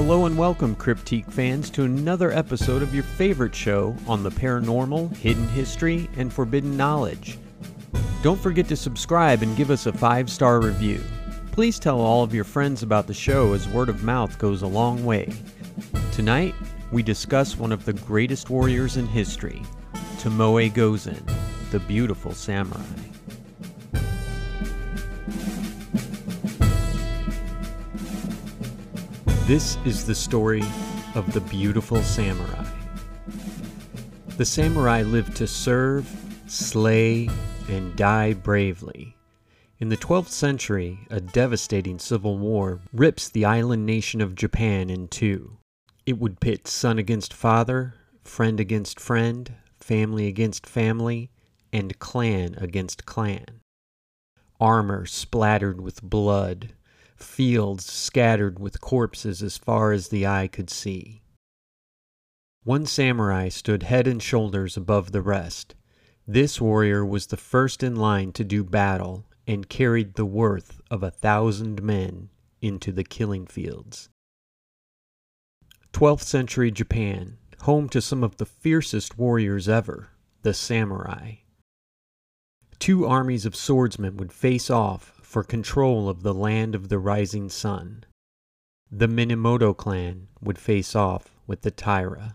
Hello and welcome, Cryptique fans, to another episode of your favorite show on the paranormal, hidden history, and forbidden knowledge. Don't forget to subscribe and give us a five star review. Please tell all of your friends about the show as word of mouth goes a long way. Tonight, we discuss one of the greatest warriors in history, Tomoe Gozen, the beautiful samurai. This is the story of the beautiful samurai. The samurai lived to serve, slay, and die bravely. In the 12th century, a devastating civil war rips the island nation of Japan in two. It would pit son against father, friend against friend, family against family, and clan against clan. Armor splattered with blood, fields scattered with corpses as far as the eye could see. One samurai stood head and shoulders above the rest. This warrior was the first in line to do battle and carried the worth of a thousand men into the killing fields. 12th century Japan, home to some of the fiercest warriors ever, the samurai. Two armies of swordsmen would face off for control of the land of the rising sun. The Minamoto clan would face off with the Taira.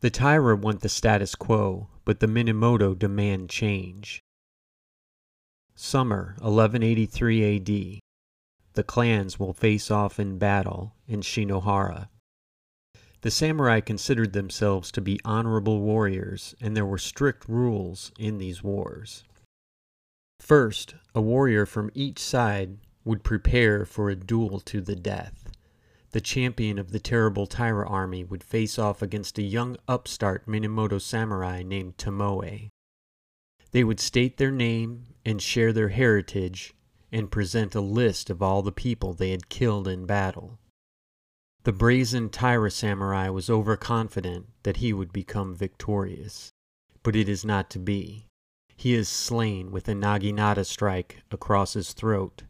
The Taira want the status quo, but the Minamoto demand change. Summer 1183 AD. The clans will face off in battle in Shinohara. The samurai considered themselves to be honorable warriors, and there were strict rules in these wars. First, a warrior from each side would prepare for a duel to the death. The champion of the terrible Taira army would face off against a young upstart Minamoto samurai named Tomoe. They would state their name and share their heritage and present a list of all the people they had killed in battle. The brazen Taira samurai was overconfident that he would become victorious, but it is not to be. He is slain with a naginata strike across his throat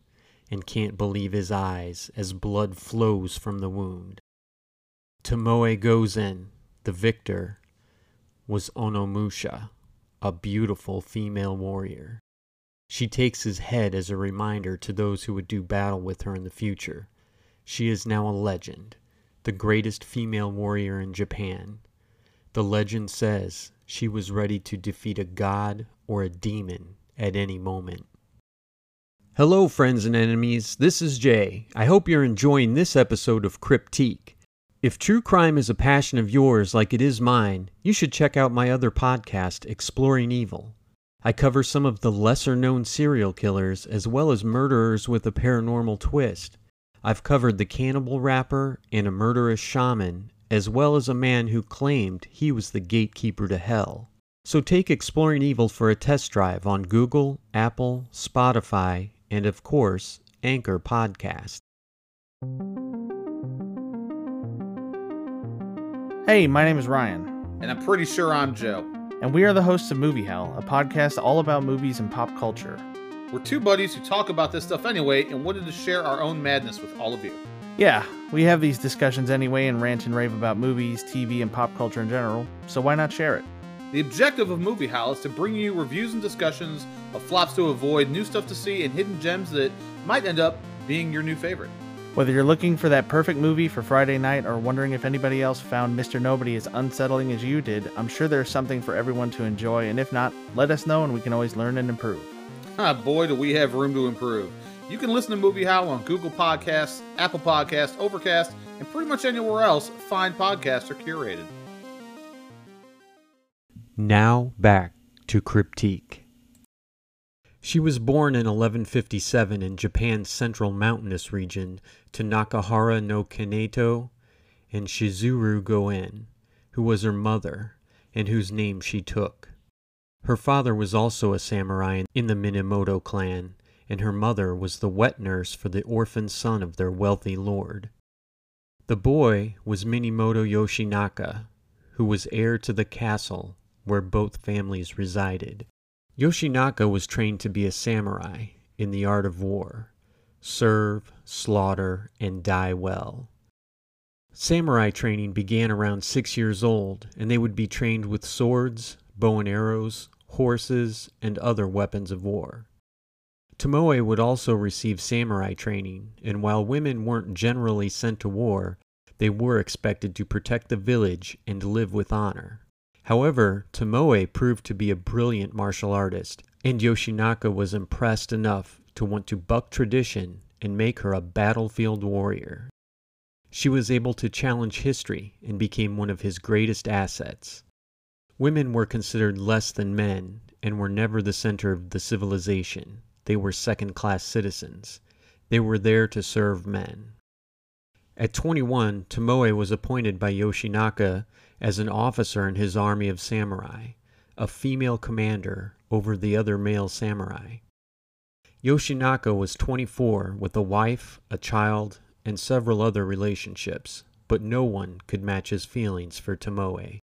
and can't believe his eyes as blood flows from the wound. Tomoe Gozen, the victor, was Onna-musha, a beautiful female warrior. She takes his head as a reminder to those who would do battle with her in the future. She is now a legend, the greatest female warrior in Japan. The legend says she was ready to defeat a god or a demon at any moment. Hello, friends and enemies. This is Jay. I hope you're enjoying this episode of Cryptique. If true crime is a passion of yours like it is mine, you should check out my other podcast, Exploring Evil. I cover some of the lesser known serial killers as well as murderers with a paranormal twist. I've covered the cannibal rapper and a murderous shaman, as well as a man who claimed he was the gatekeeper to hell. So take Exploring Evil for a test drive on Google, Apple, Spotify, and of course, Anchor Podcast. Hey, my name is Ryan, And I'm pretty sure I'm Joe. and we are the hosts of Movie Hell, a podcast all about movies and pop culture. We're two buddies who talk about this stuff anyway and wanted to share our own madness with all of you. Yeah, we have these discussions anyway and rant and rave about movies, TV, and pop culture in general, so why not share it? The objective of Movie Howl is to bring you reviews and discussions of flops to avoid, new stuff to see, and hidden gems that might end up being your new favorite. Whether you're looking for that perfect movie for Friday night or wondering if anybody else found Mr. Nobody as unsettling as you did, I'm sure there's something for everyone to enjoy, and if not, let us know and we can always learn and improve. Ah, boy, do we have room to improve. You can listen to Movie Howl on Google Podcasts, Apple Podcasts, Overcast, and pretty much anywhere else fine podcasts are curated. Now back to Cryptique. She was born in 1157 in Japan's central mountainous region to Nakahara no Kaneto and Shizuru Goen, who was her mother and whose name she took. Her father was also a samurai in the Minamoto clan, and her mother was the wet nurse for the orphan son of their wealthy lord. The boy was Minamoto Yoshinaka, who was heir to the castle where both families resided. Yoshinaka was trained to be a samurai in the art of war serve, slaughter, and die well. Samurai training began around six years old, and they would be trained with swords, bow and arrows, horses, and other weapons of war. Tomoe would also receive samurai training, and while women weren't generally sent to war, they were expected to protect the village and live with honor. However, Tomoe proved to be a brilliant martial artist, and Yoshinaka was impressed enough to want to buck tradition and make her a battlefield warrior. She was able to challenge history and became one of his greatest assets. Women were considered less than men and were never the center of the civilization. They were second class citizens. They were there to serve men. At 21, Tomoe was appointed by Yoshinaka as an officer in his army of samurai, a female commander over the other male samurai. Yoshinaka was 24 with a wife, a child, and several other relationships, but no one could match his feelings for Tomoe.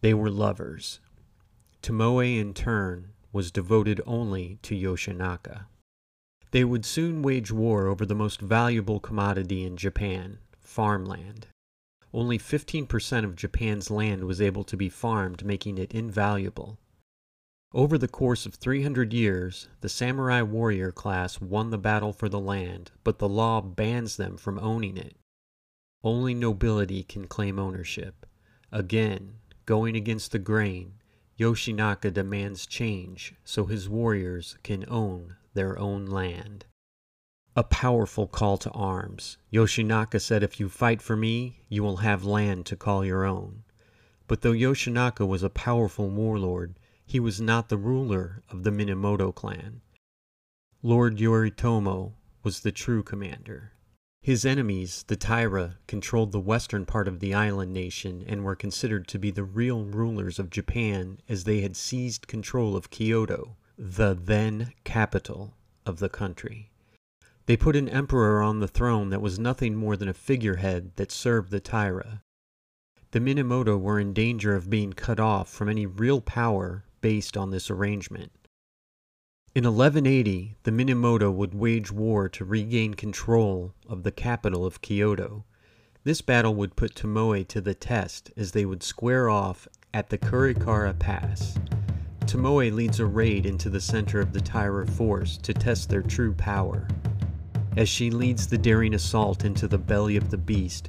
They were lovers. Tomoe, in turn, was devoted only to Yoshinaka. They would soon wage war over the most valuable commodity in Japan, farmland. Only 15% of Japan's land was able to be farmed, making it invaluable. Over the course of 300 years, the samurai warrior class won the battle for the land, but the law bans them from owning it. Only nobility can claim ownership. Again, going against the grain, Yoshinaka demands change so his warriors can own their own land. A powerful call to arms. Yoshinaka said, If you fight for me, you will have land to call your own. But though Yoshinaka was a powerful warlord, he was not the ruler of the Minamoto clan. Lord Yoritomo was the true commander. His enemies, the Taira, controlled the western part of the island nation and were considered to be the real rulers of Japan as they had seized control of Kyoto, the then capital of the country. They put an emperor on the throne that was nothing more than a figurehead that served the Taira. The Minamoto were in danger of being cut off from any real power based on this arrangement. In 1180, the Minamoto would wage war to regain control of the capital of Kyoto. This battle would put Tomoe to the test as they would square off at the Kurikara Pass. Tomoe leads a raid into the center of the Taira force to test their true power. As she leads the daring assault into the belly of the beast,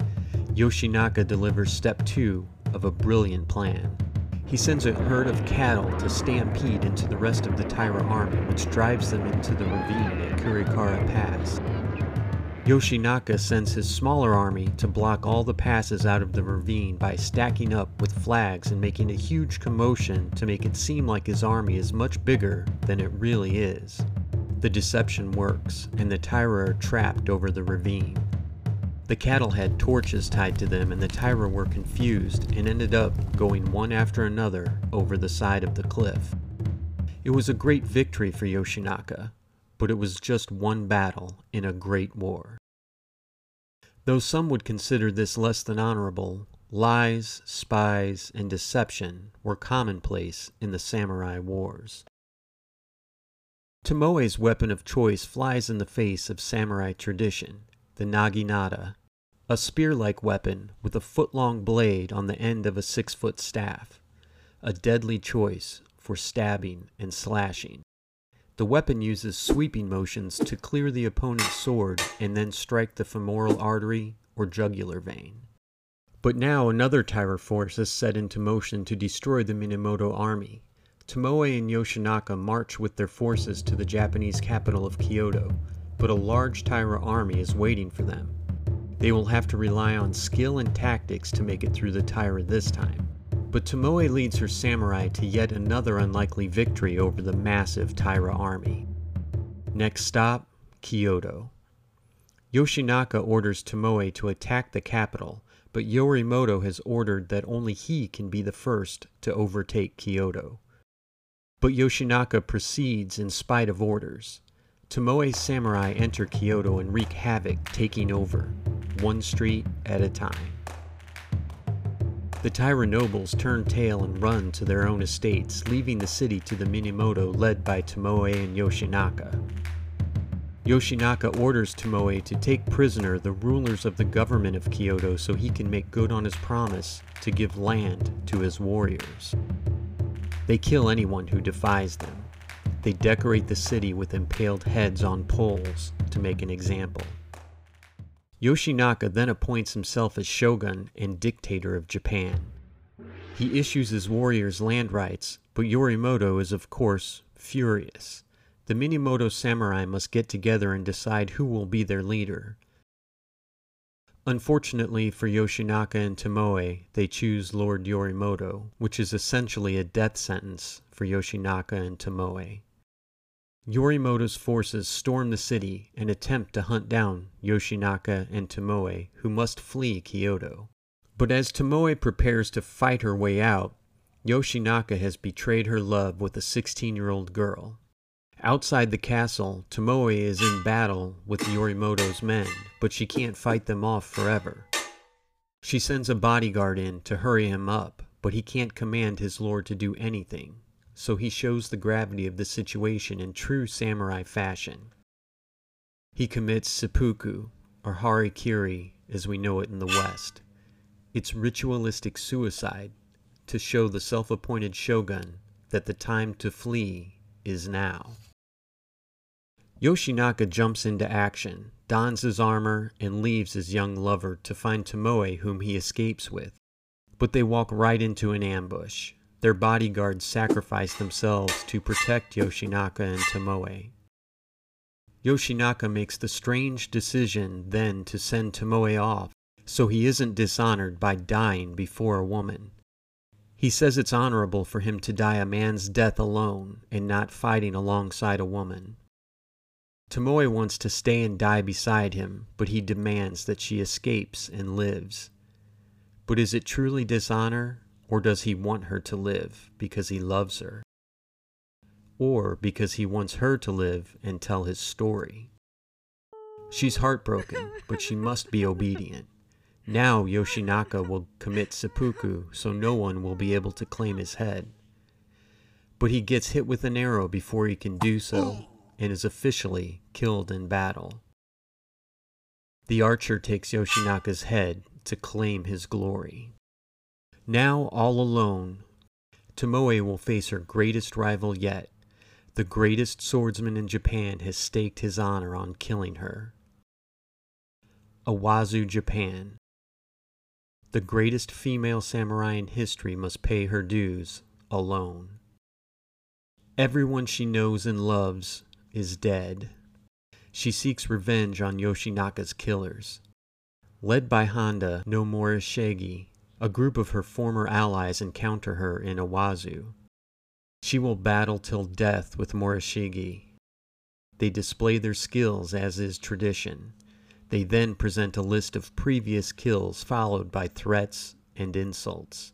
Yoshinaka delivers step two of a brilliant plan. He sends a herd of cattle to stampede into the rest of the Taira army, which drives them into the ravine at Kurikara Pass. Yoshinaka sends his smaller army to block all the passes out of the ravine by stacking up with flags and making a huge commotion to make it seem like his army is much bigger than it really is. The deception works, and the Taira are trapped over the ravine. The cattle had torches tied to them, and the Taira were confused and ended up going one after another over the side of the cliff. It was a great victory for Yoshinaka, but it was just one battle in a great war. Though some would consider this less than honorable, lies, spies, and deception were commonplace in the samurai wars. Tomoe's weapon of choice flies in the face of samurai tradition, the naginata, a spear like weapon with a foot long blade on the end of a six foot staff, a deadly choice for stabbing and slashing. The weapon uses sweeping motions to clear the opponent's sword and then strike the femoral artery or jugular vein. But now another force is set into motion to destroy the Minamoto army. Tomoe and Yoshinaka march with their forces to the Japanese capital of Kyoto, but a large Taira army is waiting for them. They will have to rely on skill and tactics to make it through the Taira this time. But Tomoe leads her samurai to yet another unlikely victory over the massive Taira army. Next stop, Kyoto. Yoshinaka orders Tomoe to attack the capital, but Yorimoto has ordered that only he can be the first to overtake Kyoto. But Yoshinaka proceeds in spite of orders. Tomoe's samurai enter Kyoto and wreak havoc, taking over, one street at a time. The Taira nobles turn tail and run to their own estates, leaving the city to the Minamoto led by Tomoe and Yoshinaka. Yoshinaka orders Tomoe to take prisoner the rulers of the government of Kyoto so he can make good on his promise to give land to his warriors. They kill anyone who defies them. They decorate the city with impaled heads on poles to make an example. Yoshinaka then appoints himself as shogun and dictator of Japan. He issues his warriors land rights, but Yorimoto is, of course, furious. The Minamoto samurai must get together and decide who will be their leader. Unfortunately for Yoshinaka and Tomoe, they choose Lord Yorimoto, which is essentially a death sentence for Yoshinaka and Tomoe. Yorimoto's forces storm the city and attempt to hunt down Yoshinaka and Tomoe, who must flee Kyoto. But as Tomoe prepares to fight her way out, Yoshinaka has betrayed her love with a 16 year old girl. Outside the castle, Tomoe is in battle with Yorimoto's men, but she can't fight them off forever. She sends a bodyguard in to hurry him up, but he can't command his lord to do anything, so he shows the gravity of the situation in true samurai fashion. He commits seppuku, or harikiri as we know it in the West. It's ritualistic suicide to show the self appointed shogun that the time to flee is now. Yoshinaka jumps into action, dons his armor, and leaves his young lover to find Tomoe, whom he escapes with. But they walk right into an ambush. Their bodyguards sacrifice themselves to protect Yoshinaka and Tomoe. Yoshinaka makes the strange decision then to send Tomoe off so he isn't dishonored by dying before a woman. He says it's honorable for him to die a man's death alone and not fighting alongside a woman. Tomoe wants to stay and die beside him, but he demands that she escapes and lives. But is it truly dishonor, or does he want her to live because he loves her? Or because he wants her to live and tell his story? She's heartbroken, but she must be obedient. Now Yoshinaka will commit seppuku so no one will be able to claim his head. But he gets hit with an arrow before he can do so and is officially killed in battle. The archer takes Yoshinaka's head to claim his glory. Now all alone, Tomoe will face her greatest rival yet. The greatest swordsman in Japan has staked his honor on killing her. Awazu, Japan. The greatest female samurai in history must pay her dues alone. Everyone she knows and loves is dead. She seeks revenge on Yoshinaka's killers. Led by Honda no Morishige, a group of her former allies encounter her in Awazu. She will battle till death with Morishige. They display their skills as is tradition. They then present a list of previous kills followed by threats and insults.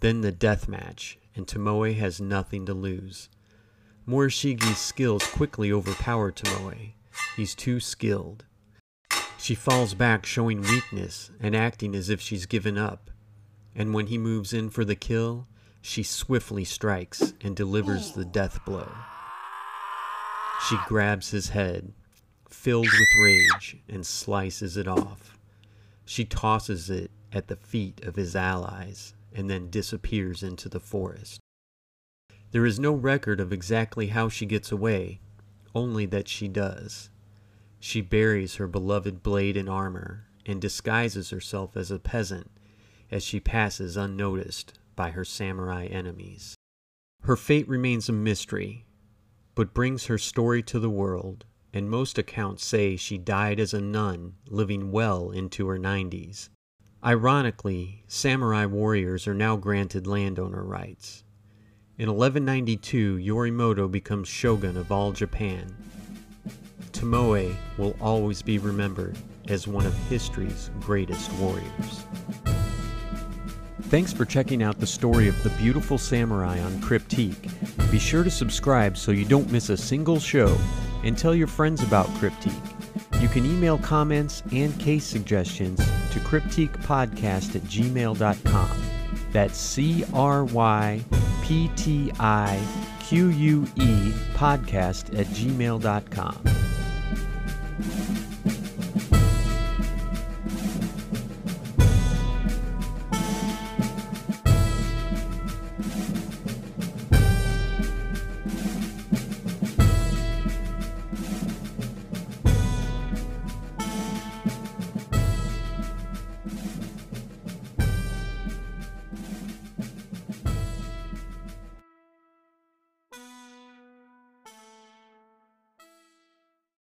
Then the death match, and Tomoe has nothing to lose. Morishige's skills quickly overpower Tomoe. He's too skilled. She falls back, showing weakness and acting as if she's given up. And when he moves in for the kill, she swiftly strikes and delivers the death blow. She grabs his head, filled with rage, and slices it off. She tosses it at the feet of his allies and then disappears into the forest. There is no record of exactly how she gets away, only that she does. She buries her beloved blade and armor and disguises herself as a peasant as she passes unnoticed by her samurai enemies. Her fate remains a mystery, but brings her story to the world, and most accounts say she died as a nun, living well into her 90s. Ironically, samurai warriors are now granted landowner rights. In 1192, Yorimoto becomes shogun of all Japan. Tomoe will always be remembered as one of history's greatest warriors. Thanks for checking out the story of the beautiful samurai on Cryptique. Be sure to subscribe so you don't miss a single show and tell your friends about Cryptique. You can email comments and case suggestions to cryptiquepodcast at gmail.com. That's C R Y P T I Q U E podcast at gmail.com.